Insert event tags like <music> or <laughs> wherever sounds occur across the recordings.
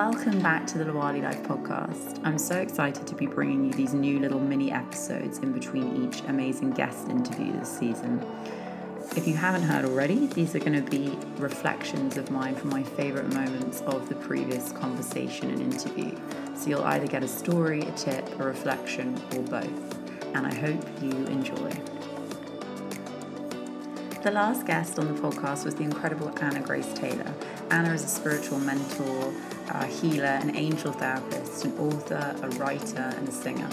Welcome back to the Lawali Life podcast. I'm so excited to be bringing you these new little mini episodes in between each amazing guest interview this season. If you haven't heard already, these are going to be reflections of mine from my favourite moments of the previous conversation and interview. So you'll either get a story, a tip, a reflection, or both. And I hope you enjoy. The last guest on the podcast was the incredible Anna Grace Taylor. Anna is a spiritual mentor, a healer, an angel therapist, an author, a writer, and a singer.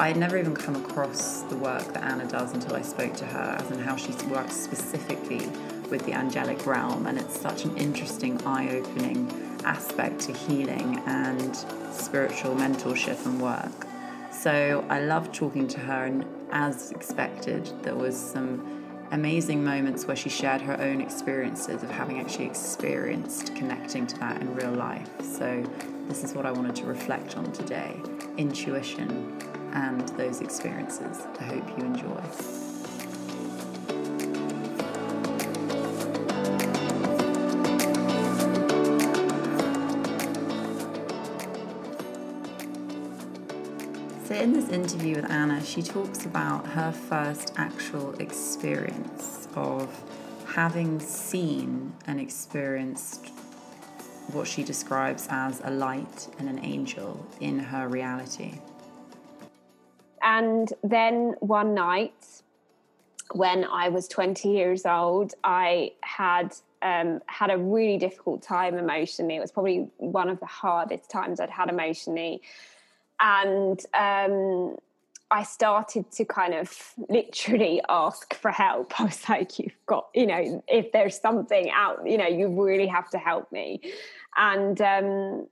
I had never even come across the work that Anna does until I spoke to her, as in how she works specifically with the angelic realm, and it's such an interesting, eye opening aspect to healing and spiritual mentorship and work. So I loved talking to her, and as expected, there was some amazing moments where she shared her own experiences of having actually experienced connecting to that in real life. So, this is what I wanted to reflect on today intuition and those experiences. I hope you enjoy. So, in this interview with Anna, she talks about her first actual experience of having seen and experienced what she describes as a light and an angel in her reality. And then one night, when I was 20 years old, I had um, had a really difficult time emotionally. It was probably one of the hardest times I'd had emotionally and um, I started to kind of literally ask for help. <laughs> I was like, "You've got, you know, if there's something out, you know, you really have to help me." And um,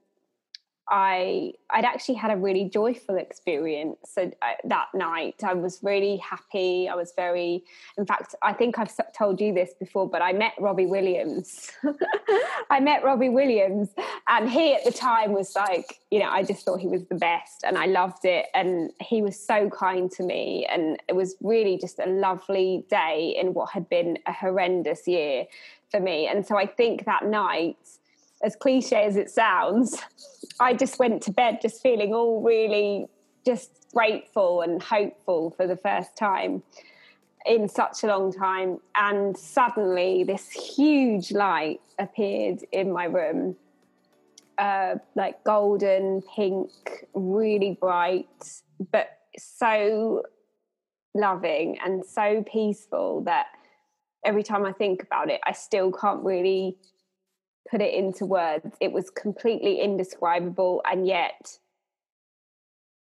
I I'd actually had a really joyful experience uh, that night. I was really happy. I was very, in fact, I think I've told you this before, but I met Robbie Williams. <laughs> I met Robbie Williams, and he at the time was like, you know, I just thought he was the best, and I loved it. And he was so kind to me, and it was really just a lovely day in what had been a horrendous year for me. And so I think that night as cliche as it sounds, I just went to bed just feeling all really just grateful and hopeful for the first time in such a long time. And suddenly, this huge light appeared in my room uh, like golden, pink, really bright, but so loving and so peaceful that every time I think about it, I still can't really put it into words. It was completely indescribable and yet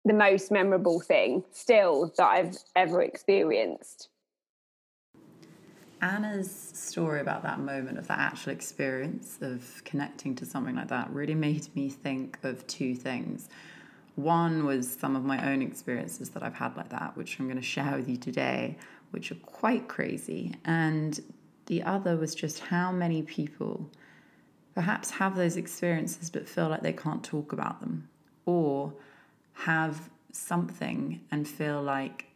the most memorable thing still that I've ever experienced. Anna's story about that moment of that actual experience of connecting to something like that really made me think of two things. One was some of my own experiences that I've had like that, which I'm going to share with you today, which are quite crazy. And the other was just how many people perhaps have those experiences but feel like they can't talk about them, or have something and feel like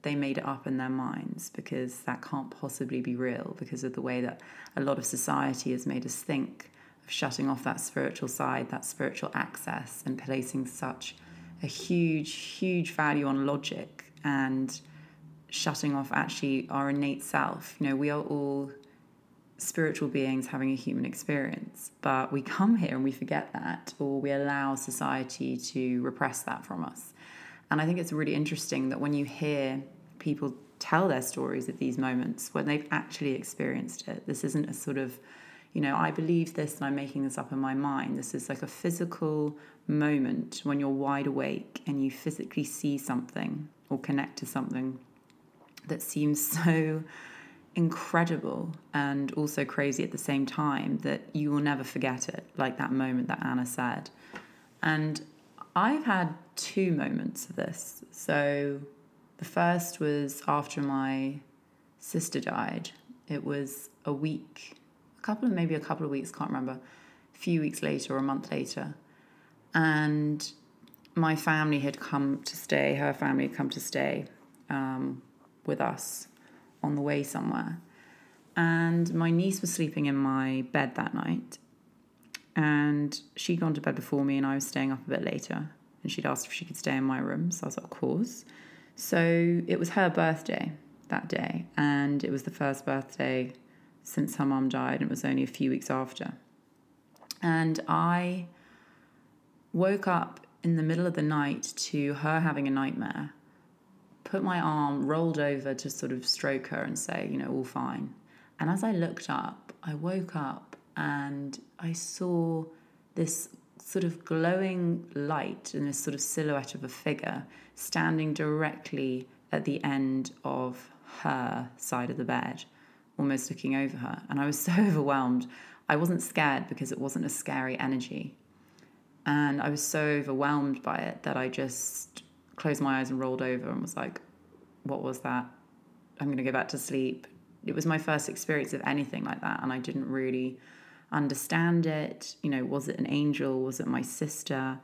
they made it up in their minds because that can't possibly be real because of the way that a lot of society has made us think of shutting off that spiritual side, that spiritual access, and placing such a huge, huge value on logic and shutting off actually our innate self. You know, we are all spiritual beings having a human experience. But we come here and we forget that, or we allow society to repress that from us. And I think it's really interesting that when you hear people tell their stories of these moments when they've actually experienced it, this isn't a sort of, you know, I believe this and I'm making this up in my mind. This is like a physical moment when you're wide awake and you physically see something or connect to something that seems <laughs> so incredible and also crazy at the same time that you will never forget it, like that moment that Anna said. And I've had two moments of this. So the first was after my sister died. It was a week, a couple of maybe a couple of weeks, can't remember, a few weeks later or a month later. And my family had come to stay, her family had come to stay um, with us on the way somewhere. And my niece was sleeping in my bed that night. And she'd gone to bed before me, and I was staying up a bit later. And she'd asked if she could stay in my room. So I was like, Of course. So it was her birthday that day. And it was the first birthday since her mum died. And it was only a few weeks after. And I woke up in the middle of the night to her having a nightmare, put my arm, rolled over to sort of stroke her and say, you know, all fine. And as I looked up, I woke up and I saw this sort of glowing light and this sort of silhouette of a figure standing directly at the end of her side of the bed, almost looking over her. And I was so <laughs> overwhelmed. I wasn't scared because it wasn't a scary energy. And I was so overwhelmed by it that I just closed my eyes and rolled over and was like, what was that? I'm going to go back to sleep. It was my first experience of anything like that. And I didn't really understand it. You know, was it an angel? Was it my sister?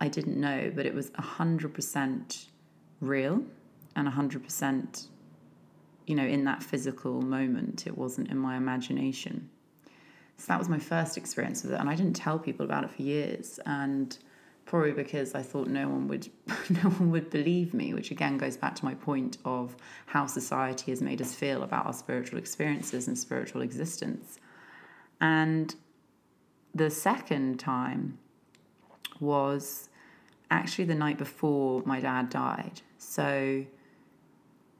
I didn't know, but it was 100% real and 100%, you know, in that physical moment. It wasn't in my imagination. So that was my first experience with it, and I didn't tell people about it for years, and probably because I thought no one would <laughs> no one would believe me, which again goes back to my point of how society has made us feel about our spiritual experiences and spiritual existence. And the second time was actually the night before my dad died. So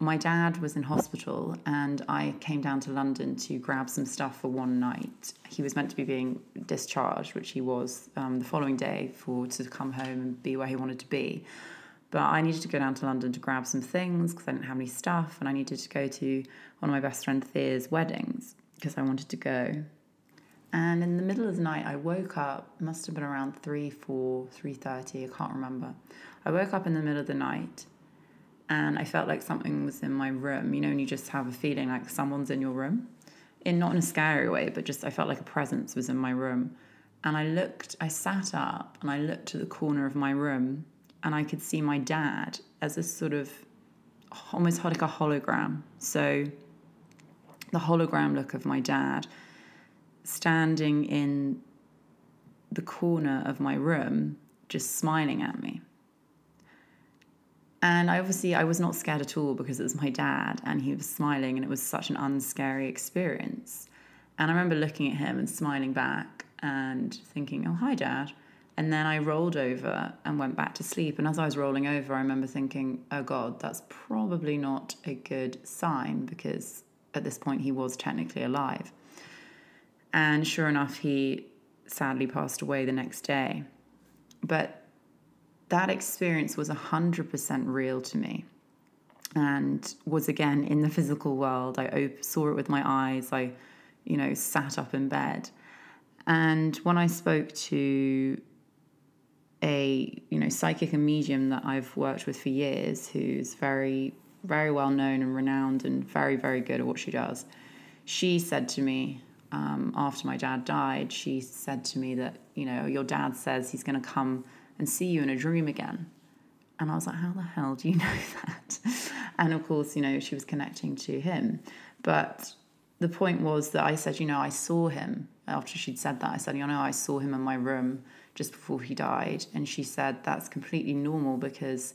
my dad was in hospital and I came down to London to grab some stuff for one night. He was meant to be being discharged, which he was um, the following day for to come home and be where he wanted to be. But I needed to go down to London to grab some things because I didn't have any stuff, and I needed to go to one of my best friend Thea's weddings because I wanted to go. And in the middle of the night, I woke up. Must have been around three, four, three thirty. I can't remember. I woke up in the middle of the night and I felt like something was in my room. You know, and you just have a feeling like someone's in your room, in not in a scary way, but just I felt like a presence was in my room. And I looked, I sat up and I looked to the corner of my room, and I could see my dad as a sort of almost like a hologram. So the hologram look of my dad standing in the corner of my room, just smiling at me. And I obviously I was not scared at all because it was my dad and he was smiling and it was such an unscary experience. And I remember looking at him and smiling back and thinking, "Oh, hi dad." And then I rolled over and went back to sleep. And as I was rolling over, I remember thinking, "Oh god, that's probably not a good sign because at this point he was technically alive." And sure enough, he sadly passed away the next day. But that experience was 100% real to me and was again in the physical world. I op- saw it with my eyes. I, you know, sat up in bed. And when I spoke to a, you know, psychic and medium that I've worked with for years, who's very, very well known and renowned and very, very good at what she does, she said to me, um, after my dad died, she said to me that, you know, your dad says he's going to come and see you in a dream again. And I was like, how the hell do you <laughs> know that? And of course, you know, she was connecting to him. But the point was that I said, you know, I saw him after she'd said that. I said, you know, I saw him in my room just before he died. And she said, that's completely normal because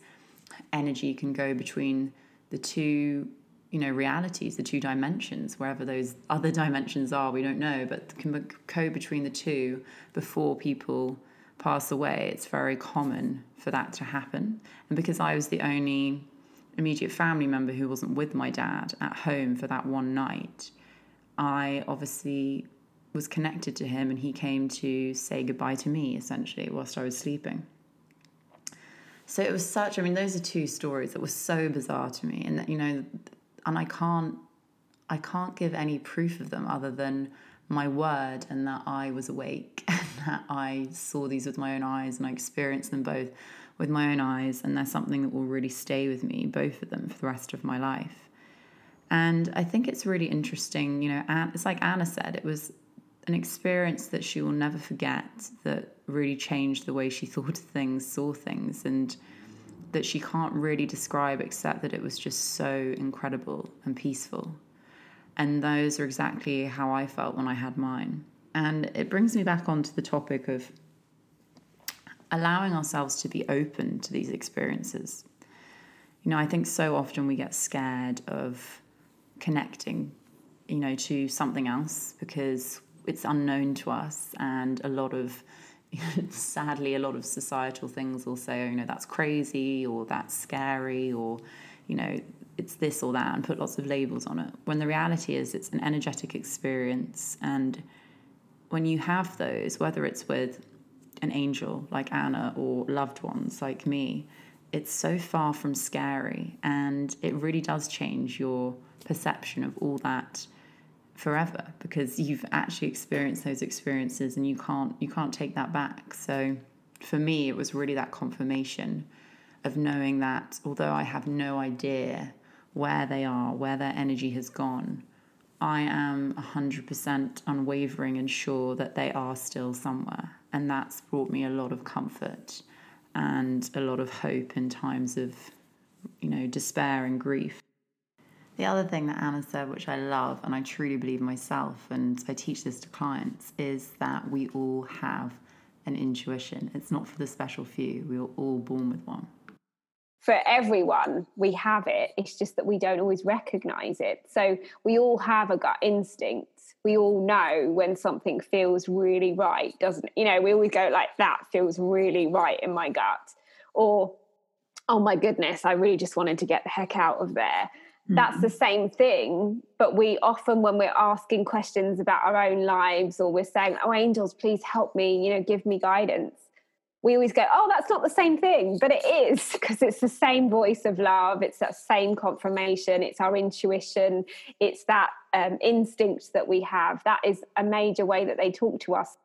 energy can go between the two you know realities the two dimensions wherever those other <laughs> dimensions are we don't know but can go between the two before people pass away, it's very common for that to happen. And because I was the only immediate family member who wasn't with my dad at home for that one night, I obviously was connected to him and he came to say goodbye to me essentially whilst I was sleeping. So it was such, I mean, those are two stories that were so bizarre to me. And that, you know, and I can't, I can't give any proof of them other than my word and that I was awake <laughs> and that I saw these with my own eyes and I experienced them both with my own eyes. And they're something that will really stay with me, both of them, for the rest of my life. And I think it's really interesting, you know, it's like Anna said, it was an experience that she will never forget that really changed the way she <laughs> thought of things, saw things, and that she can't really describe except that it was just so incredible and peaceful. And those are exactly how I felt when I had mine. And it brings me back onto the topic of allowing ourselves to be open to these experiences. You know, I think so often we get scared of connecting, you know, to something else because it's unknown to us and a lot of <laughs> sadly a lot of societal things will say oh, you know that's crazy or that's scary or you know it's this or that and put lots of labels on it when the reality is it's an energetic experience. And when you have those whether it's with an angel like Anna or loved ones like me it's so far from scary. And it really does change your perception of all that forever because you've actually experienced those experiences and you can't you can't take that back. So for me it was really that confirmation of knowing that although i have no idea where they are where their energy has gone i am 100% unwavering and sure that they are still somewhere and that's brought me a lot of comfort and a lot of hope in times of you know despair and grief the other thing that Anna said, which I love and I truly believe myself, and I teach this to clients, is that we all have an intuition. It's not for the special few, we are all born with one. For everyone, we have it. It's just that we don't always recognize it. So we all have a gut instinct. We all know when something feels really right, doesn't you know, we always go like that feels really right in my gut. Or oh my goodness, I really just wanted to get the heck out of there that's the mm-hmm. same thing but we often when we're asking questions about our own lives or we're saying oh angels please help me you know give me guidance we always go oh that's not the same thing. But it is <laughs> because it's the same voice of love it's that same confirmation it's our intuition it's that um, instinct that we have. That is a major way that they talk to us.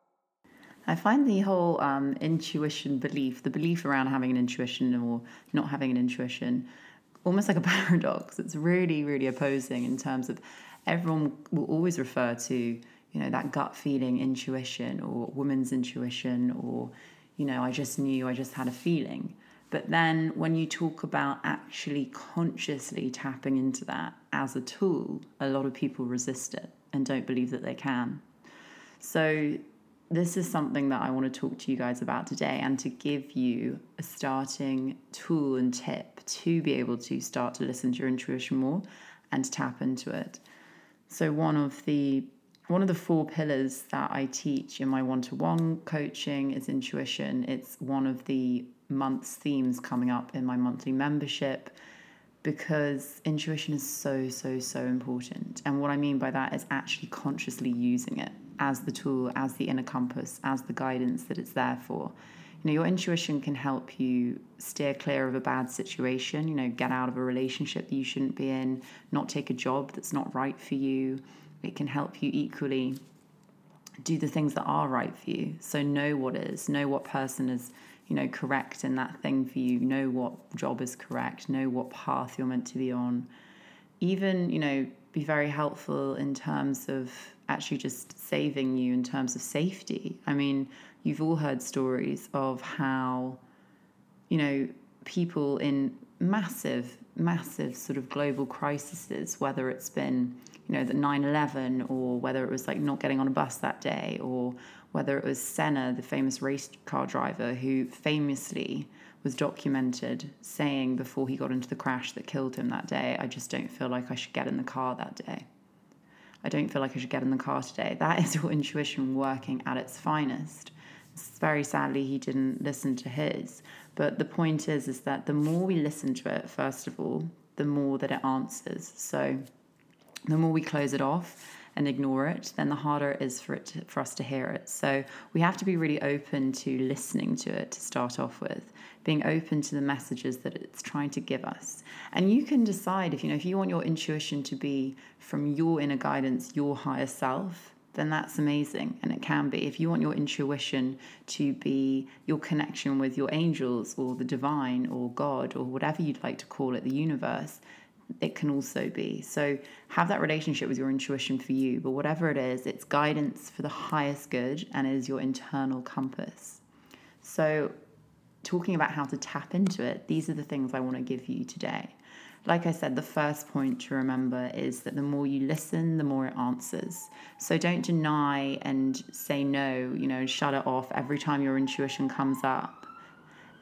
I find the whole um, intuition belief, the belief around having an intuition or not having an intuition, almost like a <laughs> paradox. It's really, really opposing in terms of everyone will always refer to, you know, that gut feeling, intuition, or woman's intuition, or, you know, I just knew, I just had a feeling. But then when you talk about actually consciously tapping into that as a tool, a lot of people resist it and don't believe that they can. So this is something that I want to talk to you guys about today and to give you a starting tool and tip to be able to start to listen to your intuition more and tap into it. So one of the one of the four pillars that I teach in my one-to-one coaching is intuition. It's one of the month's themes coming up in my monthly membership because intuition is so so so important. And what I mean by that is actually consciously using it as the tool, as the inner compass, as the guidance that it's there for. You know, your intuition can help you steer clear of a bad situation, you know, get out of a relationship that you shouldn't be in, not take a job that's not right for you. It can help you equally do the things that are right for you. So know what is, know what person is, you know, correct in that thing for you, know what job is correct, know what path you're meant to be on. Even, you know, be very helpful in terms of actually just saving you in terms of safety. I mean, you've all heard stories of how, you know, people in massive, massive sort of global crises, whether it's been, you know, the 9 11 or whether it was like not getting on a bus that day or whether it was Senna, the famous race car driver who famously was documented saying before he got into the crash that killed him that day, I just don't feel like I should get in the car that day. I don't feel like I should get in the car today. <laughs> That is your intuition working at its finest. Very sadly, he didn't listen to his. But the point is, is that the more we listen to it, first of all, the more that it answers. So the more we close it off and ignore it, then the harder it is for it to, for us to hear it. So we have to be really open to listening to it to start off with, being open to the messages that it's trying to give us. And you can decide if you know if you want your intuition to be from your inner guidance, your higher self, then that's amazing and it can be. If you want your intuition to be your connection with your angels or the divine or God or whatever you'd like to call it, the universe, it can also be. So have that relationship with your intuition for you, but whatever it is, it's guidance for the highest good and it is your internal compass. So talking about how to tap into it, these are the things I want to give you today. Like I said, the first point to remember is that the more you listen, the more it answers. So don't deny and say no, you know, shut it off every time your intuition comes up.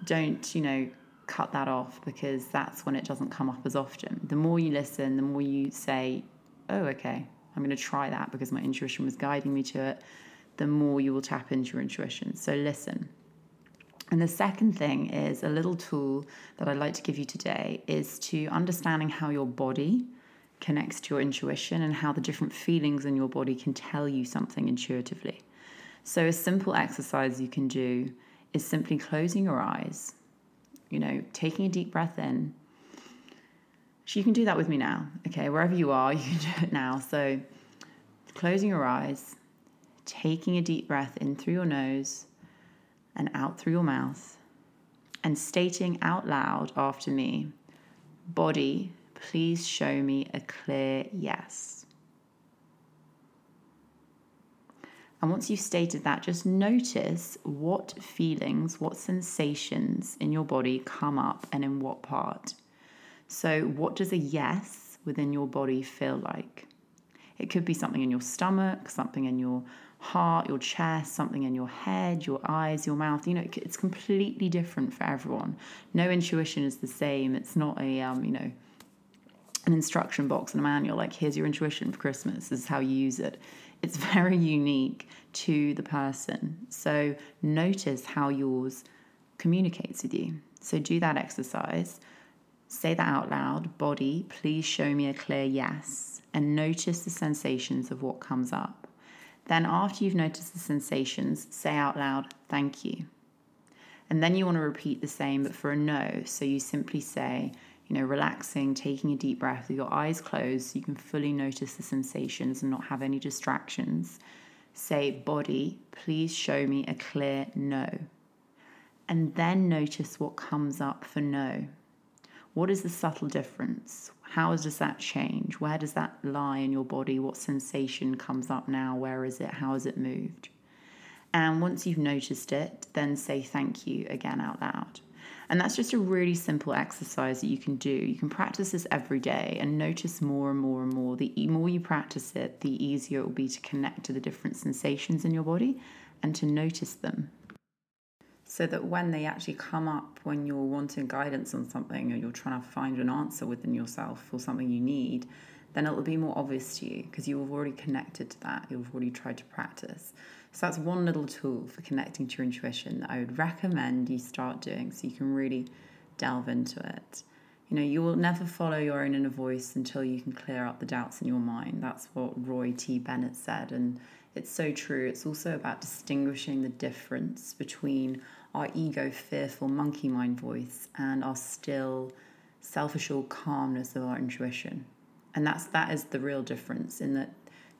Don't, you know, cut that off because that's when it doesn't come up as often. The more you listen, the more you say, oh, okay, I'm going to try that because my intuition was guiding me to it, the more you will tap into your intuition. So listen. And the second thing is a little tool that I'd like to give you today is to understanding how your body connects to your intuition and how the different feelings in your body can tell you something intuitively. So, a simple exercise you can do is simply closing your eyes, you know, taking a deep breath in. So, you can do that with me now, okay? Wherever you are, <laughs> you can do it now. So, closing your eyes, taking a deep breath in through your nose and out through your mouth, and stating out loud after me, Body, please show me a clear yes. And once you've stated that, just notice what feelings, what sensations in your body come up and in what part. So, what does a yes within your body feel like? It could be something in your stomach, something in your heart, your chest, something in your head, your eyes, your mouth. You know, it's completely different for everyone. No intuition is the same. It's not a, um, you know, an instruction box and a manual like here's your intuition for christmas this is how you use it it's <laughs> very unique to the person. So notice how yours communicates with you. So do that exercise. Say that out loud. Body please show me a clear yes and notice the sensations of what comes up. Then, after you've noticed the sensations, say out loud, thank you. And then you want to repeat the same, but for a no. So you simply say, you know, relaxing, taking a deep breath with your eyes closed so you can fully notice the sensations and not have any distractions. Say, body, please show me a clear no. And then notice what comes up for no. What is the subtle difference? How does that change? Where does that lie in your body? What sensation comes up now? Where is it? How has it moved? And once you've noticed it, then say thank you again out loud. And that's just a really simple exercise that you can do. You can practice this every day and notice more and more and more. The more you practice it, the easier it will be to connect to the different sensations in your body and to notice them so that when they actually come up when you're wanting guidance on something or you're trying to find an answer within yourself for something you need, then it will be more obvious to you because you've already connected to that. You've already tried to practice. So that's one little tool for connecting to your intuition that I would recommend you start doing so you can really delve into it. You know, you will never follow your own inner voice until you can clear up the doubts in your mind. That's what Roy T. Bennett said. And it's so true. It's also about distinguishing the difference between our ego fearful monkey mind voice and our still self assured calmness of our intuition. And that's that is the real difference in that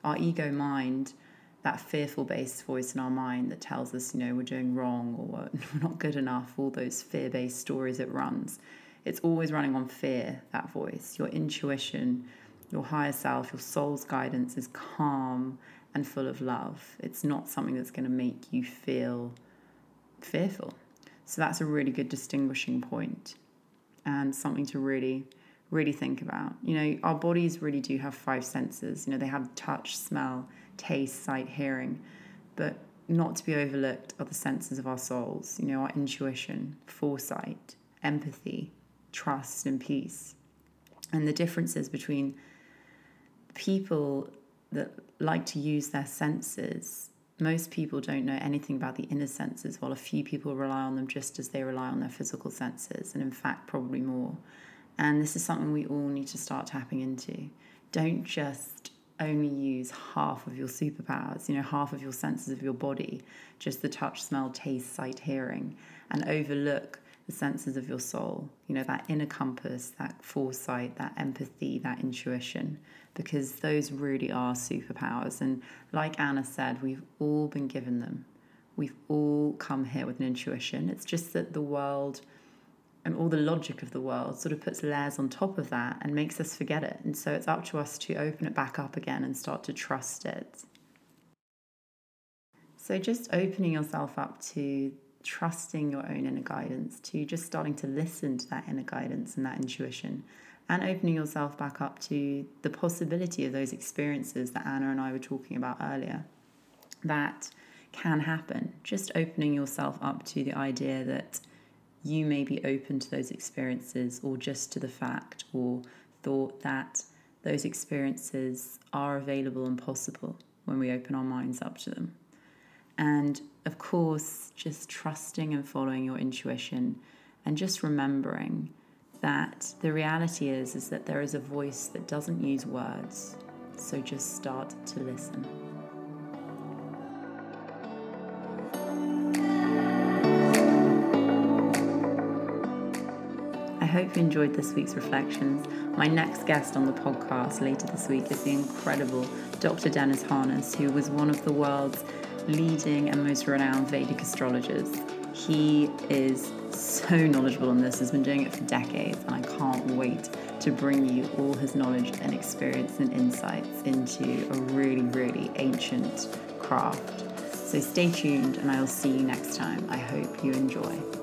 our ego mind, that fearful based voice in our mind that tells us, you know, we're doing wrong or we're <laughs> not good enough, all those fear based stories it runs. It's always running on fear, that voice. Your intuition, your higher self, your soul's guidance is calm and full of love. It's not something that's going to make you feel fearful. So that's a really good distinguishing point and something to really, really think about. You know, our bodies really do have five senses. You know, they have touch, smell, taste, sight, hearing, but not to be overlooked are the senses of our souls, you know, our intuition, foresight, empathy, trust, and peace. And the differences between people that like to use their senses most people don't know anything about the inner senses, while a few people rely on them just as they rely on their physical senses, and in fact, probably more. And this is something we all need to start tapping into. Don't just only use half of your superpowers, you know, half of your senses of your body, just the touch, smell, taste, sight, hearing, and overlook the senses of your soul, you know, that inner compass, that foresight, that empathy, that intuition because those really are superpowers. And like Anna said, we've all been given them. We've all come here with an intuition. It's just that the world and all the logic of the world sort of puts layers on top of that and makes us forget it. And so it's up to us to open it back up again and start to trust it. So just opening yourself up to trusting your own inner guidance, to just starting to listen to that inner guidance and that intuition, and opening yourself back up to the possibility of those experiences that Anna and I were talking about earlier. That can happen. Just opening yourself up to the idea that you may be open to those experiences or just to the fact or thought that those experiences are available and possible when we open our minds up to them. And of course, just trusting and following your intuition and just remembering that the reality is is that there is a voice that doesn't use words. So just start to listen. Hope you enjoyed this week's reflections. My next guest on the podcast later this week is the incredible Dr. Dennis Harness, who was one of the world's leading and most renowned Vedic astrologers. He is so knowledgeable on this, has been doing it for decades, and I can't wait to bring you all his knowledge and experience and insights into a really, really ancient craft. So stay tuned, and I will see you next time. I hope you enjoy.